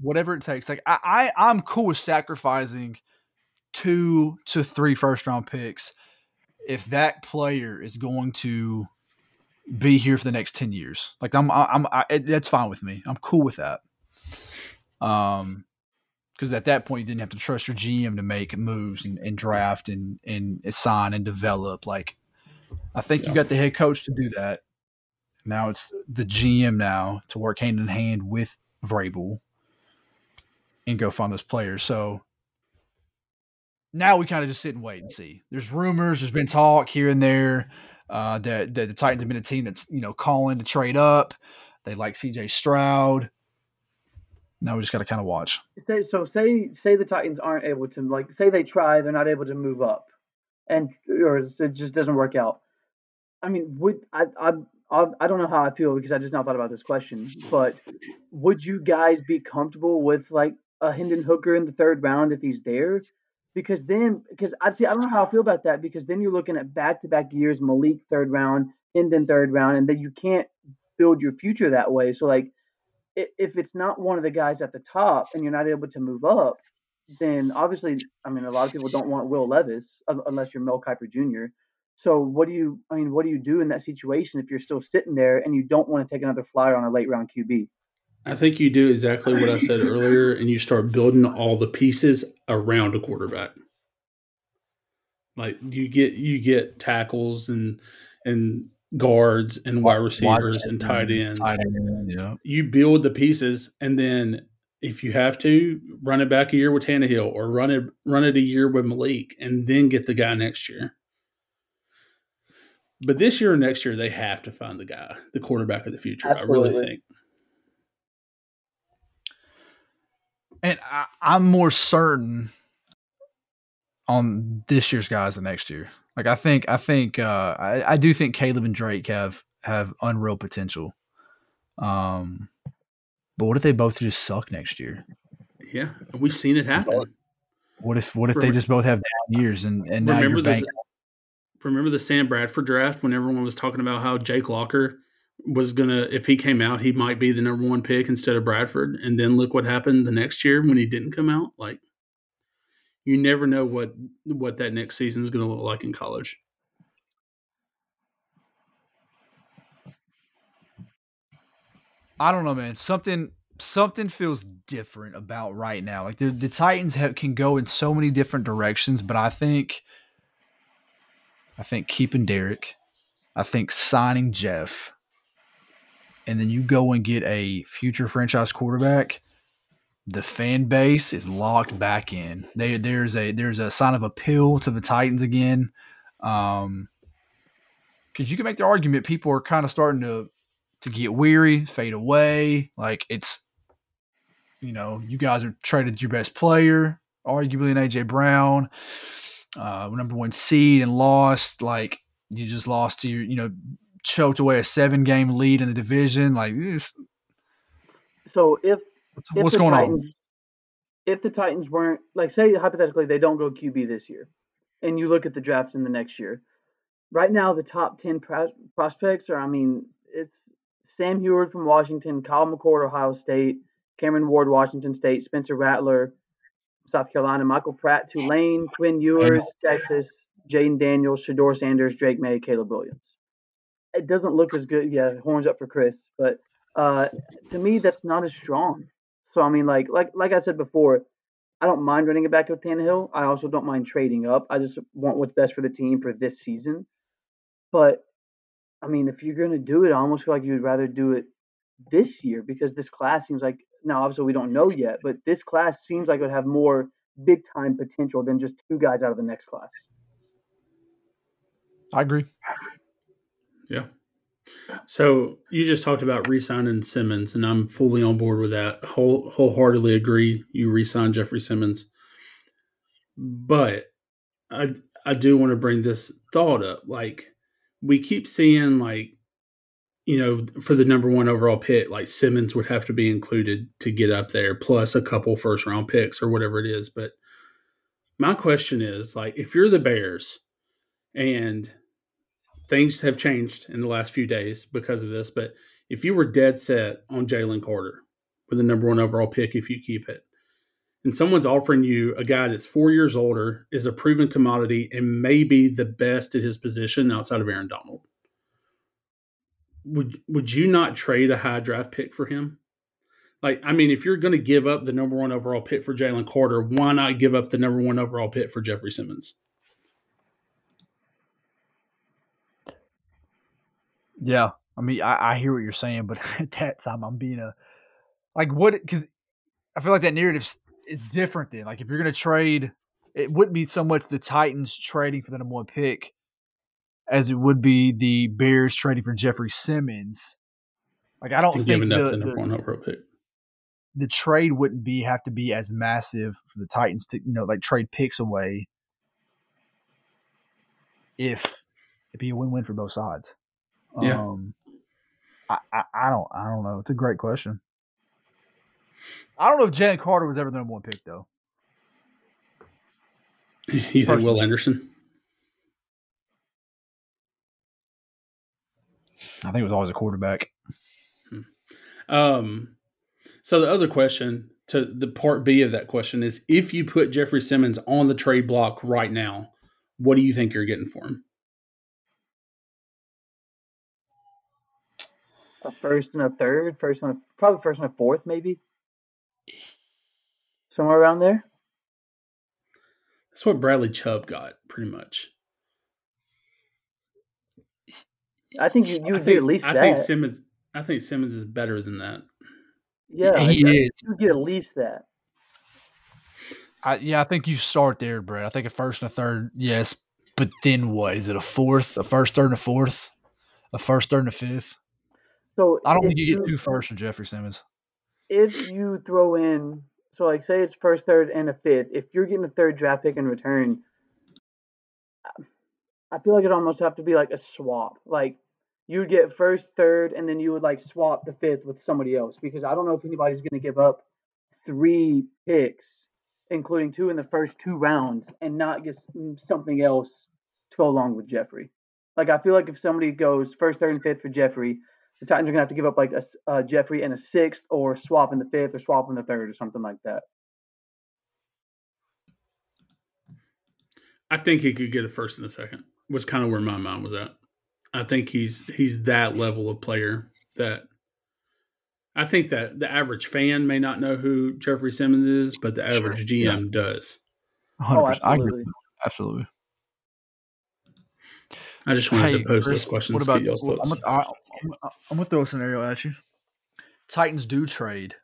Whatever it takes. Like I, I I'm cool with sacrificing two to three first round picks if that player is going to be here for the next 10 years. Like I'm, I'm, I, that's fine with me. I'm cool with that. Um, because at that point you didn't have to trust your GM to make moves and, and draft and, and sign and develop. Like, I think yeah. you got the head coach to do that. Now it's the GM now to work hand in hand with Vrabel and go find those players. So now we kind of just sit and wait and see. There's rumors, there's been talk here and there uh, that, that the Titans have been a team that's you know calling to trade up. They like C.J. Stroud. Now we just got to kind of watch. Say so. Say say the Titans aren't able to like say they try, they're not able to move up, and or it just doesn't work out. I mean, would I I I don't know how I feel because I just now thought about this question, but would you guys be comfortable with like a Hendon Hooker in the third round if he's there? Because then because I see I don't know how I feel about that because then you're looking at back to back years Malik third round, Hendon third round, and then you can't build your future that way. So like if it's not one of the guys at the top and you're not able to move up, then obviously I mean a lot of people don't want Will Levis unless you're Mel Kiper Jr. So what do you I mean what do you do in that situation if you're still sitting there and you don't want to take another flyer on a late round QB? I think you do exactly what I said earlier, and you start building all the pieces around a quarterback. Like you get you get tackles and and guards and wide receivers and tight mm-hmm. ends. Tight end, yeah. You build the pieces, and then if you have to, run it back a year with Tannehill, or run it run it a year with Malik, and then get the guy next year. But this year or next year, they have to find the guy, the quarterback of the future. Absolutely. I really think. And I, I'm more certain on this year's guys than next year. Like I think I think uh, I, I do think Caleb and Drake have have unreal potential. Um, but what if they both just suck next year? Yeah, we've seen it happen. What if what if they just both have down years and and now remember the remember the Sam Bradford draft when everyone was talking about how Jake Locker was gonna if he came out he might be the number one pick instead of Bradford. And then look what happened the next year when he didn't come out. Like you never know what what that next season is to look like in college. I don't know man. Something something feels different about right now. Like the, the Titans have, can go in so many different directions but I think I think keeping Derrick I think signing Jeff and then you go and get a future franchise quarterback, the fan base is locked back in. They, there's a there's a sign of appeal to the Titans again. Um, because you can make the argument people are kind of starting to to get weary, fade away. Like it's, you know, you guys are traded your best player, arguably an AJ Brown, uh, number one seed, and lost. Like you just lost to your, you know, choked away a seven game lead in the division. Like, this. so if what's, if what's going Titans, on? If the Titans weren't like, say hypothetically they don't go QB this year, and you look at the draft in the next year, right now the top ten pro- prospects are, I mean, it's Sam Huard from Washington, Kyle McCord, Ohio State, Cameron Ward, Washington State, Spencer Rattler, South Carolina, Michael Pratt, Tulane, Quinn Ewers, Texas, Jayden Daniels, Shedeur Sanders, Drake Maye, Caleb Williams it doesn't look as good. Yeah, horns up for Chris, but uh, to me, that's not as strong. So I mean, like like like I said before, I don't mind running it back with Tannehill. I also don't mind trading up. I just want what's best for the team for this season. But I mean, if you're gonna do it, I almost feel like you would rather do it this year because this class seems like now obviously we don't know yet, but this class seems like it would have more big time potential than just two guys out of the next class. I agree. Yeah. So you just talked about re-signing Simmons, and I'm fully on board with that. Whole, wholeheartedly agree. You re-sign Jeffery Simmons, but I I do want to bring this thought up. Like we keep seeing, like you know, for the number one overall pick, like Simmons would have to be included to get up there, plus a couple first round picks or whatever it is. But my question is, like, if you're the Bears and things have changed in the last few days because of this, but if you were dead set on Jalen Carter with the number one overall pick, if you keep it, and someone's offering you a guy that's four years older, is a proven commodity, and maybe the best at his position outside of Aaron Donald, would would you not trade a high draft pick for him? Like, I mean, if you're going to give up the number one overall pick for Jalen Carter, why not give up the number one overall pick for Jeffery Simmons? Yeah, I mean, I, I hear what you're saying, but at that time, I'm being a like what because I feel like that narrative is different. Then, like if you're going to trade, it wouldn't be so much the Titans trading for the number one pick as it would be the Bears trading for Jeffery Simmons. Like I don't and think the, the, number one overall pick. The trade wouldn't be have to be as massive for the Titans to you know like trade picks away. If it'd be a win win for both sides. Yeah. Um, I, I, I don't I don't know. It's a great question. I don't know if Jalen Carter was ever the number one pick though. You think Will Anderson? I think it was always a quarterback. Hmm. Um, so the other question to the part B of that question is if you put Jeffery Simmons on the trade block right now, what do you think you're getting for him? A first and a third, first and a, probably first and a fourth, maybe somewhere around there. That's what Bradley Chubb got, pretty much. I think you, you would think, at least I that. think Simmons. I think Simmons is better than that. Yeah, he is. You get at least that. I, yeah, I think you start there, Brad. I think a first and a third, yes, but then what? Is it a fourth, a first, third, and a fourth, a first, third, and a fifth? So I don't think you get two first from Jeffery Simmons. If you throw in, so like say it's first, third, and a fifth, if you're getting a third draft pick in return, I feel like it almost have to be like a swap. Like you would get first, third, and then you would like swap the fifth with somebody else because I don't know if anybody's going to give up three picks, including two in the first two rounds, and not get mm, something else to go along with Jeffery. Like I feel like if somebody goes first, third, and fifth for Jeffery, the Titans are going to have to give up like a uh, Jeffery and a sixth, or swap in the fifth, or swap in the third, or something like that. I think he could get a first and a second was kind of where my mind was at. I think he's he's that level of player that I think that the average fan may not know who Jeffery Simmons is, but the average sure. GM yeah. does. 100%. Oh, absolutely. absolutely. I just wanted hey, to pose Chris, this question. What about, I'm, gonna, I'm, I'm gonna throw a scenario at you. Titans do trade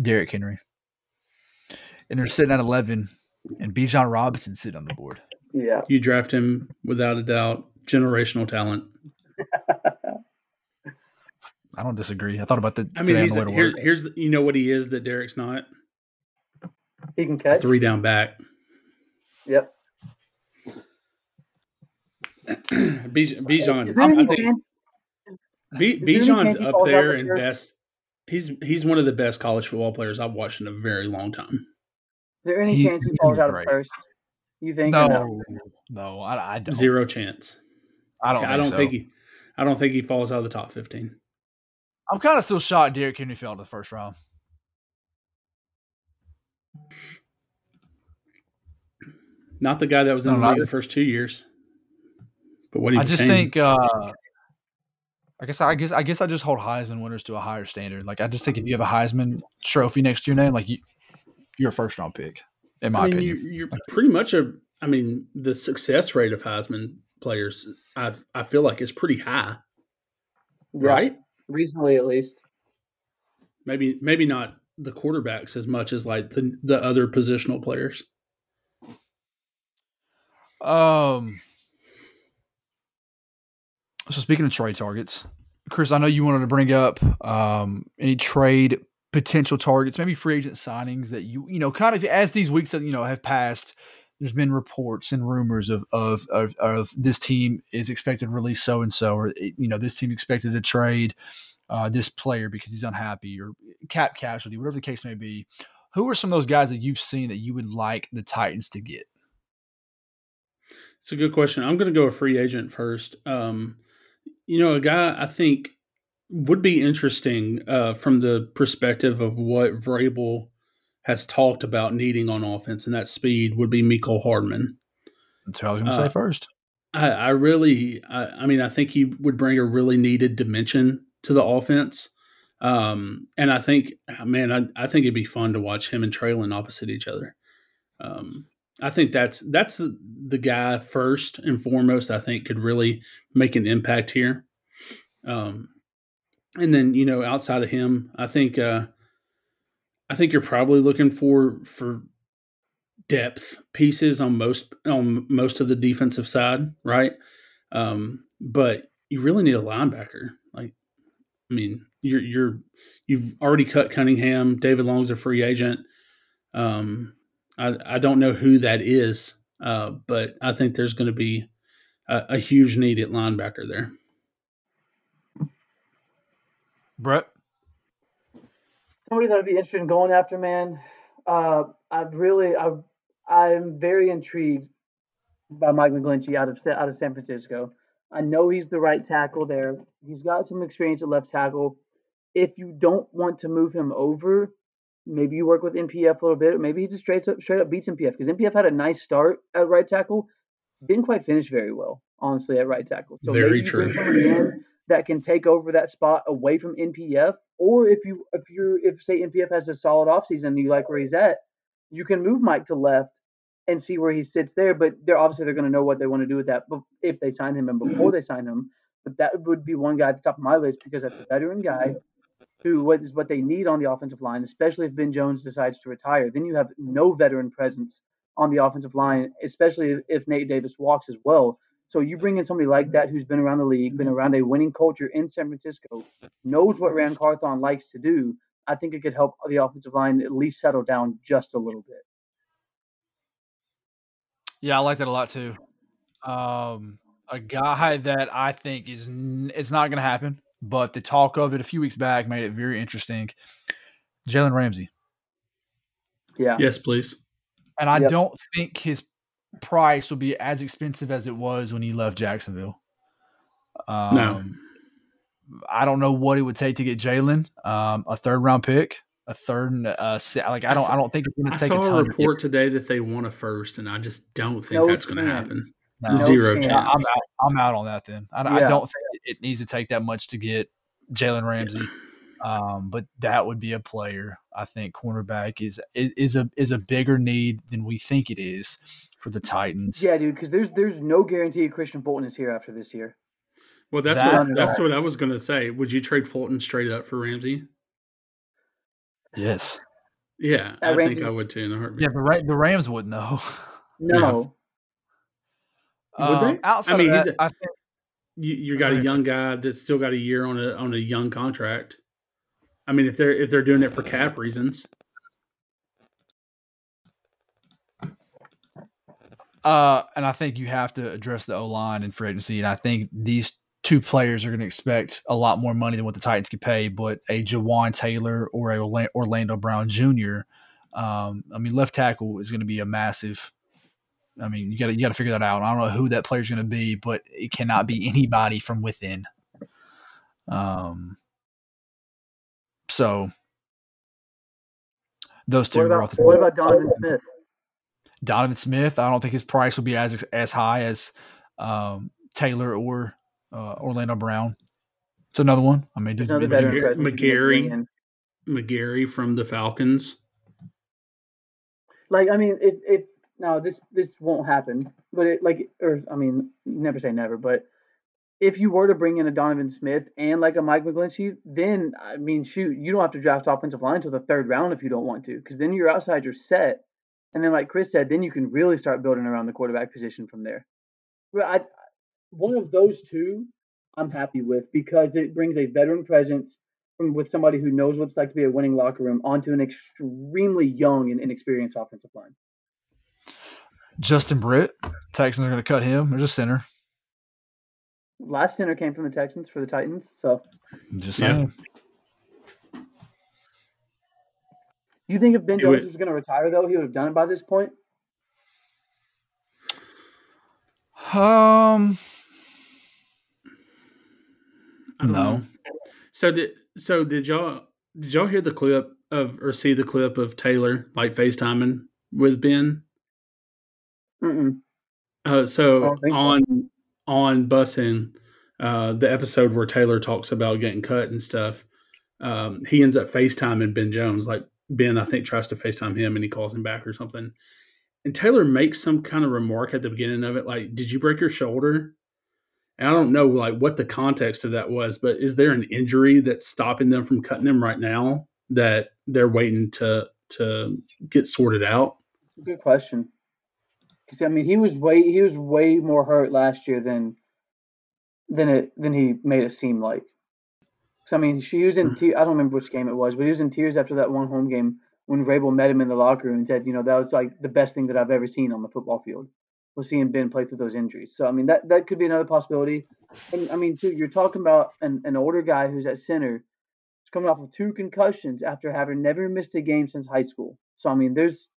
Derrick Henry, and they're sitting at eleven, and Bijan Robinson sitting on the board. Yeah. You draft him without a doubt. Generational talent. I don't disagree. I thought about the. I mean, he's a, here, here's the, you know what he is that Derrick's not. He can catch three down back. Yep. Bijan, I think Bijan's up there and best. He's he's one of the best college football players I've watched in a very long time. Is there any he's, chance he falls out of first? You think? No, no, no I, I, don't. Zero chance. I don't. Think I don't so. think he. I don't think he falls out of the top fifteen. I'm kind of still shocked Derrick Henry fell in the first round. Not the guy that was in the, the first two years. But what I just think. Uh, I guess I guess I guess I just hold Heisman winners to a higher standard. Like I just think if you have a Heisman trophy next to your name, like you, you're a first round pick in my I mean, opinion. You, are pretty much a. I mean, the success rate of Heisman players, I I feel like is pretty high. Yeah, right? Recently, at least. Maybe maybe not the quarterbacks as much as like the the other positional players. Um. So speaking of trade targets, Chris, I know you wanted to bring up um, any trade potential targets, maybe free agent signings that you you know kind of as these weeks you know have passed. There's been reports and rumors of of of, of this team is expected to release so and so, or you know this team expected to trade uh, this player because he's unhappy or cap casualty, whatever the case may be. Who are some of those guys that you've seen that you would like the Titans to get? It's a good question. I'm going to go a free agent first. Um, you know, a guy I think would be interesting uh, from the perspective of what Vrabel has talked about needing on offense, and that speed would be Mecole Hardman. That's what I was going to uh, say first. I, I really, I, I, mean, I think he would bring a really needed dimension to the offense. Um, and I think, man, I, I think it'd be fun to watch him and Treylon opposite each other. Um, I think that's that's the, the guy first and foremost. I think could really make an impact here. Um, and then you know, outside of him, I think uh, I think you're probably looking for for depth pieces on most on most of the defensive side, right? Um, but you really need a linebacker. Like, I mean, you're you're you've already cut Cunningham. David Long's a free agent. Um, I, I don't know who that is, uh, but I think there's going to be a, a, huge need at linebacker there. Brett? Somebody that I'd be interested in going after, man. Uh, I've really, i I'm very intrigued by Mike McGlinchey out of out of San Francisco. I know he's the right tackle there. He's got some experience at left tackle. If you don't want to move him over, maybe you work with NPF a little bit, or maybe he just straight up straight up beats NPF because NPF had a nice start at right tackle, didn't quite finish very well, honestly, at right tackle. So very maybe true. somebody in that can take over that spot away from NPF, or if you if you're if say NPF has a solid offseason and you like where he's at, you can move Mike to left and see where he sits there. But they're obviously they're going to know what they want to do with that if they sign him and before they sign him. But that would be one guy at the top of my list because that's a veteran guy who what is what they need on the offensive line, especially if Ben Jones decides to retire. Then you have no veteran presence on the offensive line, especially if Nate Davis walks as well. So you bring in somebody like that who's been around the league, been around a winning culture in San Francisco, knows what Ran Carthon likes to do. I think it could help the offensive line at least settle down just a little bit. Yeah, I like that a lot too. Um, a guy that I think is it's not going to happen but the talk of it a few weeks back made it very interesting. Jalen Ramsey. Yeah. Yes, please. And I yep. don't think his price will be as expensive as it was when he left Jacksonville. Um, no. I don't know what it would take to get Jalen. Um, a third round pick, a third, uh, like I don't, I don't think it's going to take. I saw a, a report today that they want a first, and I just don't think no that's going to happen. No, Zero chance. chance. I'm out. I'm out on that. Then I, yeah. I don't think it needs to take that much to get Jalen Ramsey. Um, but that would be a player. I think cornerback is, is is a is a bigger need than we think it is for the Titans. Yeah, dude, because there's there's no guarantee Christian Fulton is here after this year. Well, that's that, what that's what I was going to say. Would you trade Fulton straight up for Ramsey? Yes. Yeah, I think I would too. In a heartbeat. Yeah, the the Rams wouldn't though. No, would um, they? Outside I mean, that, a, I think you, you got a young guy that's still got a year on a on a young contract. I mean, if they're if they're doing it for cap reasons. Uh, and I think you have to address the O line and free agency, and I think these two players are going to expect a lot more money than what the Titans can pay. But a Jawaan Taylor or a Orlando Brown Jr. Um, I mean, left tackle is going to be a massive I mean, you got to you got to figure that out. I don't know who that player is going to be, but it cannot be anybody from within. Um. So those two. What about, what about Donovan Smith? Donovan Smith. I don't think his price will be as as high as um, Taylor or uh, Orlando Brown. It's another one. I mean, another McGary, McGary, McGary from the Falcons. Like, I mean, if if now this this won't happen, but it like or I mean, never say never, but if you were to bring in a Donovan Smith and like a Mike McGlinchey, then I mean, shoot, you don't have to draft offensive line until the third round if you don't want to, because then your outsides are set, and then like Chris said, then you can really start building around the quarterback position from there. But I, one of those two, I'm happy with because it brings a veteran presence from with somebody who knows what it's like to be a winning locker room onto an extremely young and inexperienced offensive line. Justin Britt, Texans are going to cut him. There's a center. Last center came from the Texans for the Titans. So, just saying. Yeah. You think if Ben Jones was going to retire, though, he would have done it by this point? Um, I No. know. So did so did y'all did y'all hear the clip of or see the clip of Taylor like FaceTiming with Ben? Uh, so don't so. on on Bussin, uh, the episode where Taylor talks about getting cut and stuff, um, he ends up FaceTiming Ben Jones. Like Ben, I think tries to FaceTime him and he calls him back or something. And Taylor makes some kind of remark at the beginning of it, like, "Did you break your shoulder?" And I don't know like what the context of that was, but is there an injury that's stopping them from cutting him right now that they're waiting to to get sorted out? It's a good question. Because I mean, he was way he was way more hurt last year than than it than he made it seem like. Because I mean, she was in hmm. te- I don't remember which game it was, but he was in tears after that one home game when Vrabel met him in the locker room and said, you know, that was like the best thing that I've ever seen on the football field was seeing Ben play through those injuries. So I mean, that that could be another possibility. And I mean, too, you're talking about an, an older guy who's at center. He's coming off of two concussions after having never missed a game since high school. So I mean, there's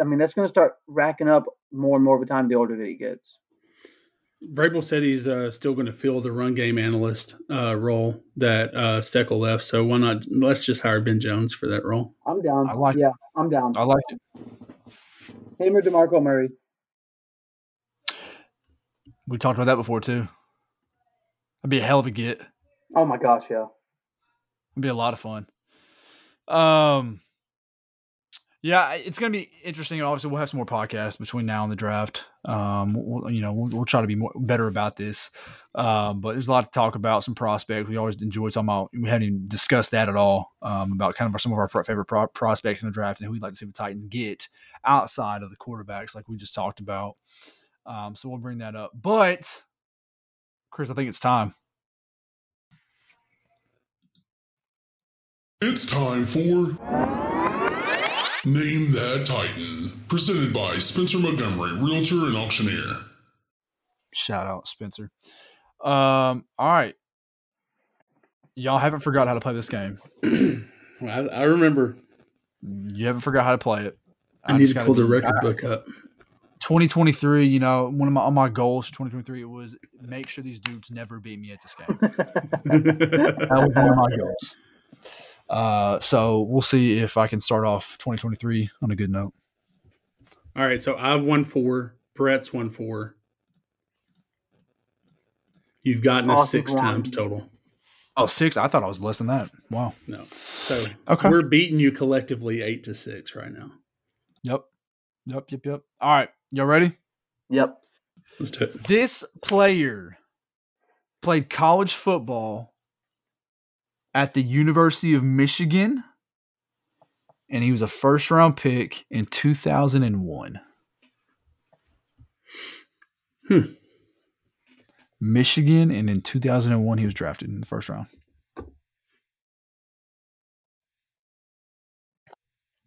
I mean, that's going to start racking up more and more of the time the older that he gets. Vrabel said he's uh, still going to fill the run game analyst uh, role that uh, Steckel left. So why not? Let's just hire Ben Jones for that role. I'm down. I like yeah, I'm down. I like it. Him or DeMarco Murray. We talked about that before too. That'd be a hell of a get. Oh my gosh, yeah. It'd be a lot of fun. Um, yeah, it's gonna be interesting. Obviously, we'll have some more podcasts between now and the draft. Um, we'll, you know, we'll, we'll try to be more better about this. Um, but there's a lot to talk about. Some prospects. We always enjoy talking about. We haven't even discussed that at all. Um, about kind of our, some of our favorite pro- prospects in the draft and who we'd like to see the Titans get outside of the quarterbacks, like we just talked about. Um, so we'll bring that up. But Chris, I think it's time. It's time for Name That Titan, presented by Spencer Montgomery, Realtor and Auctioneer. Shout out Spencer. Um, all right. Y'all haven't forgot how to play this game. I, I remember. You haven't forgot how to play it. I, need to pull the record I- book up. 2023, you know, one of my, on my goals for 2023 was make sure these dudes never beat me at this game. that was one of my goals. Uh, so we'll see if I can start off 2023 on a good note. All right, so I've won four. Brett's won four. You've gotten us Austin's six won. times total. Oh, six? I thought I was less than that. Wow. No, so Okay. we're beating you collectively eight to six right now. Yep. Yep. Yep. Yep. All right. Y'all ready? Yep. Let's do it. This player played college football at the University of Michigan, and he was a first round pick in 2001. Hmm. Michigan, and in 2001, he was drafted in the first round.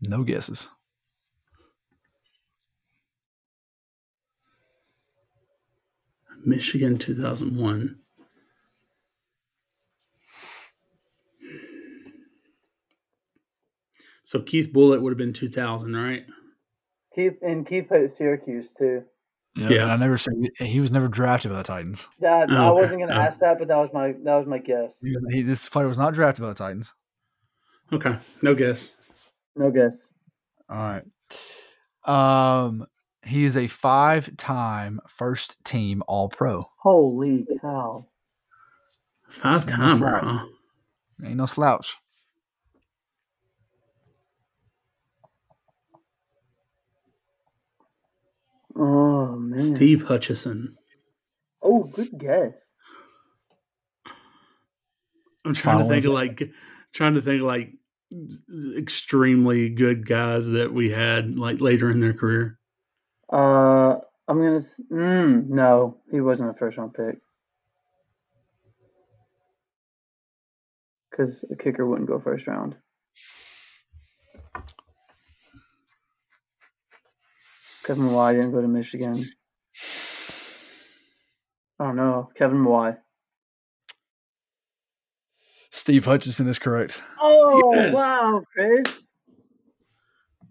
No guesses. Michigan 2001. So Keith Bulluck would have been 2000, right? Keith and Keith played at Syracuse too. Yeah, Yeah. I never said he was never drafted by the Titans. That Oh, I wasn't gonna Oh. ask that, but that was my that was my guess. He, he- this player was not drafted by the Titans. Okay, no guess. No guess. All right. Um, he is a five-time first-team All-Pro. Holy cow! Five That's timer, right. huh? Ain't no slouch. Oh man. Steve Hutchinson. Oh, good guess. I'm trying to think of like trying to think of like extremely good guys that we had like later in their career. Uh, I'm gonna. Mm, no, he wasn't a first round pick. Because a kicker wouldn't go first round. Kevin Mawae didn't go to Michigan. I don't know. Kevin Mawae. Steve Hutchinson is correct. Oh Yes. wow, Chris!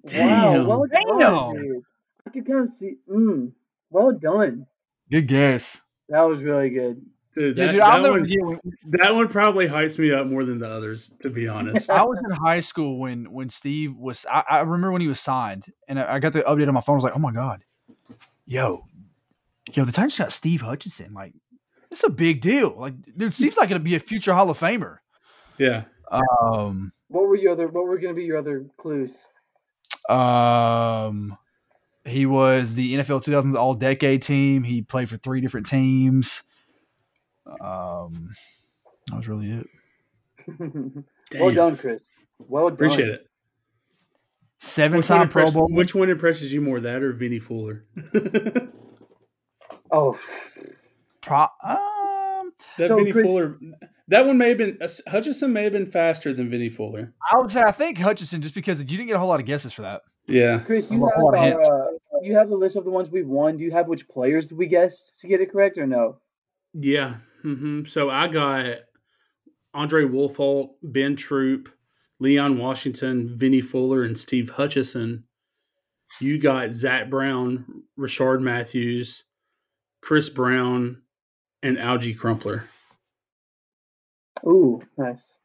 Damn. Wow, well Damn. done, dude. I could kind of see. Mm, well done. Good guess. That was really good. Dude, Yeah, that, dude, that never one, forget when, that one probably hypes me up more than the others, to be honest. I was in high school when when Steve was. I, I remember when he was signed, and I, I got the update on my phone. I was like, "Oh my god, yo, yo, the Titans got Steve Hutchinson. Like, it's a big deal. Like, dude, Steve's like going to be a future Hall of Famer." yeah. Um, What were your other? What were going to be your other clues? um, he was the NFL 2000s All Decade team. He played for three different teams. Um, that was really it. well done, Chris. Well done. Appreciate it. Seven Which time Pro Bowl. which one impresses you more, that or Vinny Fuller? Oh, Pro, um, So, Vinny Chris- Fuller, that one may have been uh, Hutchinson may have been faster than Vinny Fuller. I would say I think Hutchinson just because you didn't get a whole lot of guesses for that. Yeah. Chris, you lot have our, uh, you have the list of the ones we've won. Do you have which players we guessed to get it correct or no? Yeah. Hmm So I got Andre Woolfolk, Ben Troupe, Leon Washington, Vinnie Fuller, and Steve Hutchinson. You got Zach Brown, Rishard Matthews, Chris Brown, and Alge Crumpler. Ooh, nice.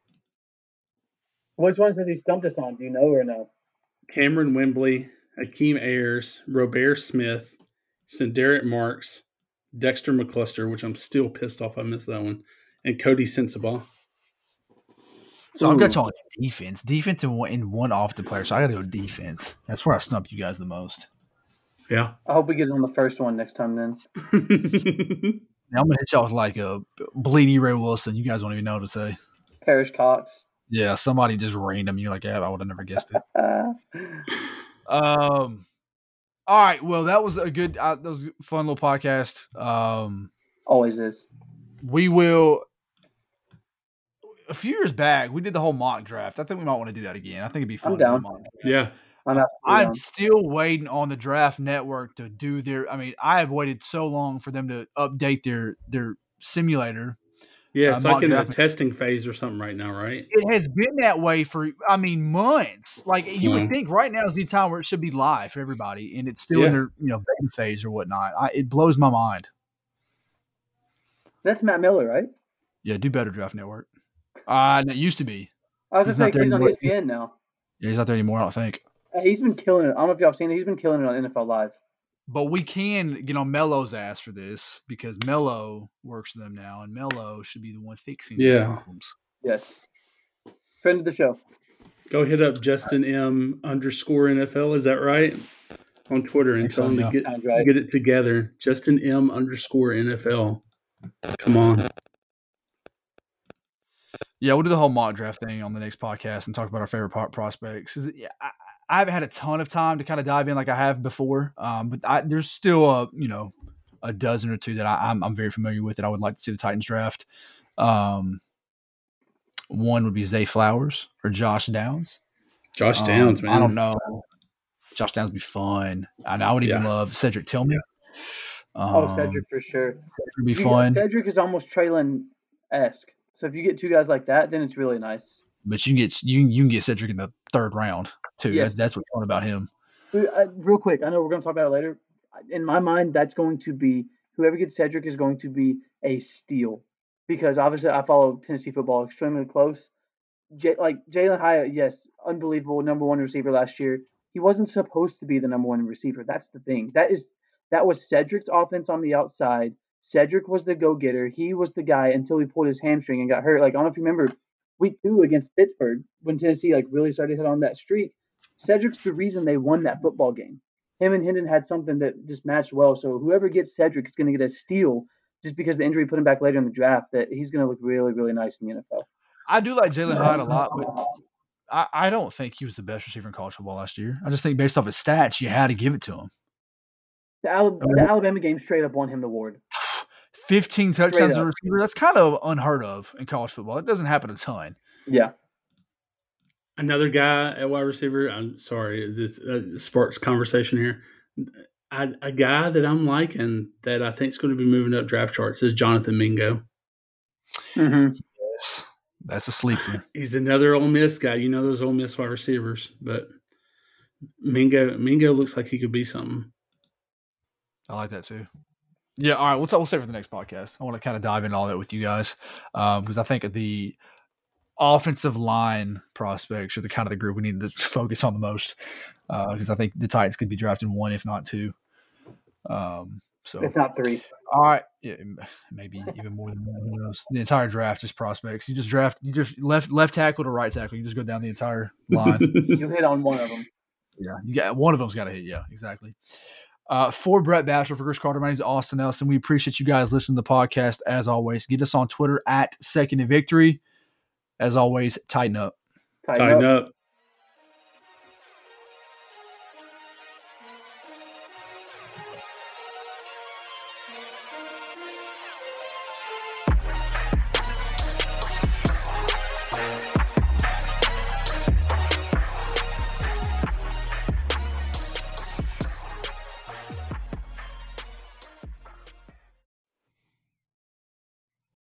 Which ones has he stumped us on? Do you know or no? Kamerion Wimbley, Akeem Ayers, Robert Smith, Sen'Derrick Marks, Dexter McCluster, which I'm still pissed off I missed that one, and Coty Sensabaugh. So I've got Ooh. y'all in defense, defense and one, and one off the player. So I got to go defense. That's where I stumped you guys the most. Yeah. I hope we get it on the first one next time then. Now I'm gonna hit y'all with like a bleedy Ray Wilson. You guys don't even know what to say. Perrish Cox. Yeah, somebody just random. You're like, yeah, I would have never guessed it. Um, all right. Well, that was a good, uh, that was a fun little podcast. Um, always is. we will. A few years back, we did the whole mock draft. I think we might want to do that again. I think it'd be fun. I'm to do a down. mock draft. yeah. I'm. I'm still waiting on the draft network to do their. I mean, I have waited so long for them to update their their simulator. Yeah, Uh, it's mock like in the testing phase or something right now, right? It has been that way for, I mean, months. Like you Yeah. would think, right now is the time where it should be live for everybody, and it's still Yeah. in their you know beta phase or whatnot. I, it blows my mind. That's Matt Miller, right? Yeah, do better, draft network. Uh, and it used to be. I was He's gonna not say 'cause there he's on. ESPN now. Yeah, he's not there anymore. I don't think. Uh, He's been killing it. I don't know if y'all have seen it. He's been killing it on NFL Live. But we can get on Melo's ass for this because Melo works for them now, and Melo should be the one fixing these Yeah. problems. Yes. Friend of the show. Go hit up Justin M underscore NFL. Is that right? On Twitter and Think tell him to get, right. get it together. Justin M underscore NFL. Come on. Yeah, we'll do the whole mock draft thing on the next podcast and talk about our favorite pro- prospects. 'Cause, Yeah, I, I haven't had a ton of time to kind of dive in like I have before, um, but I, there's still a you know a dozen or two that I, I'm I'm very familiar with that I would like to see the Titans draft. Um, one would be Zay Flowers or Josh Downs. Josh Um, Downs, man. I don't know. Josh Downs would be fun, and I would even Yeah. love Cedric Tillman. Oh, Um, Cedric for sure. Cedric would be You- fun, Cedric is almost Treylon esque. So if you get two guys like that, then it's really nice. But you can get you you can get Cedric in the third round too. Yes. that's what's fun about him. Uh, uh, real quick, I know we're going to talk about it later. In my mind, that's going to be whoever gets Cedric is going to be a steal because obviously I follow Tennessee football extremely close. J- like Jalin Hyatt, yes, unbelievable number one receiver last year. He wasn't supposed to be the number one receiver. That's the thing. That is that was Cedric's offense on the outside. Cedric was the go getter. He was the guy until he pulled his hamstring and got hurt. Like I don't know if you remember week two against Pittsburgh when Tennessee like really started to hit on that streak. Cedric's the reason they won that football game. Him and Hendon had something that just matched well. So whoever gets Cedric is going to get a steal just because the injury put him back later in the draft. That he's going to look really, really nice in the NFL. I do like Jalin Hyatt a lot, but I, I don't think he was the best receiver in college football last year. I just think based off his stats, you had to give it to him. The, Al- the Alabama game straight up won him the award. 15 touchdowns as a receiver, that's kind of unheard of in college football. It doesn't happen a ton. Yeah. Another guy at wide receiver. I'm sorry, this uh, sparks conversation here. I, a guy that I'm liking that I think is going to be moving up draft charts is Jonathan Mingo. Mm-hmm. Yes. That's a sleeper. He's another Ole Miss guy. You know those Ole Miss wide receivers, but Mingo Mingo looks like he could be something. I like that too. Yeah, all right. We'll, t- we'll save for the next podcast. I want to kind of dive into all that with you guys because um, I think the offensive line prospects are the kind of the group we need to focus on the most because uh, I think the Titans could be drafting one, if not two. Um, so if not three. All right, yeah, maybe even more than one. Who knows? The entire draft is prospects. You just draft. You just left left tackle to right tackle. You just go down the entire line. you hit on one of them. Yeah, you got one of them's got to hit. Yeah, exactly. Uh, for Brett Bachelor, for Chris Carter, my name is Austin Nelson. We appreciate you guys listening to the podcast as always. Get us on Twitter at Second and Victory. As always, tighten up. Tighten, tighten up. up.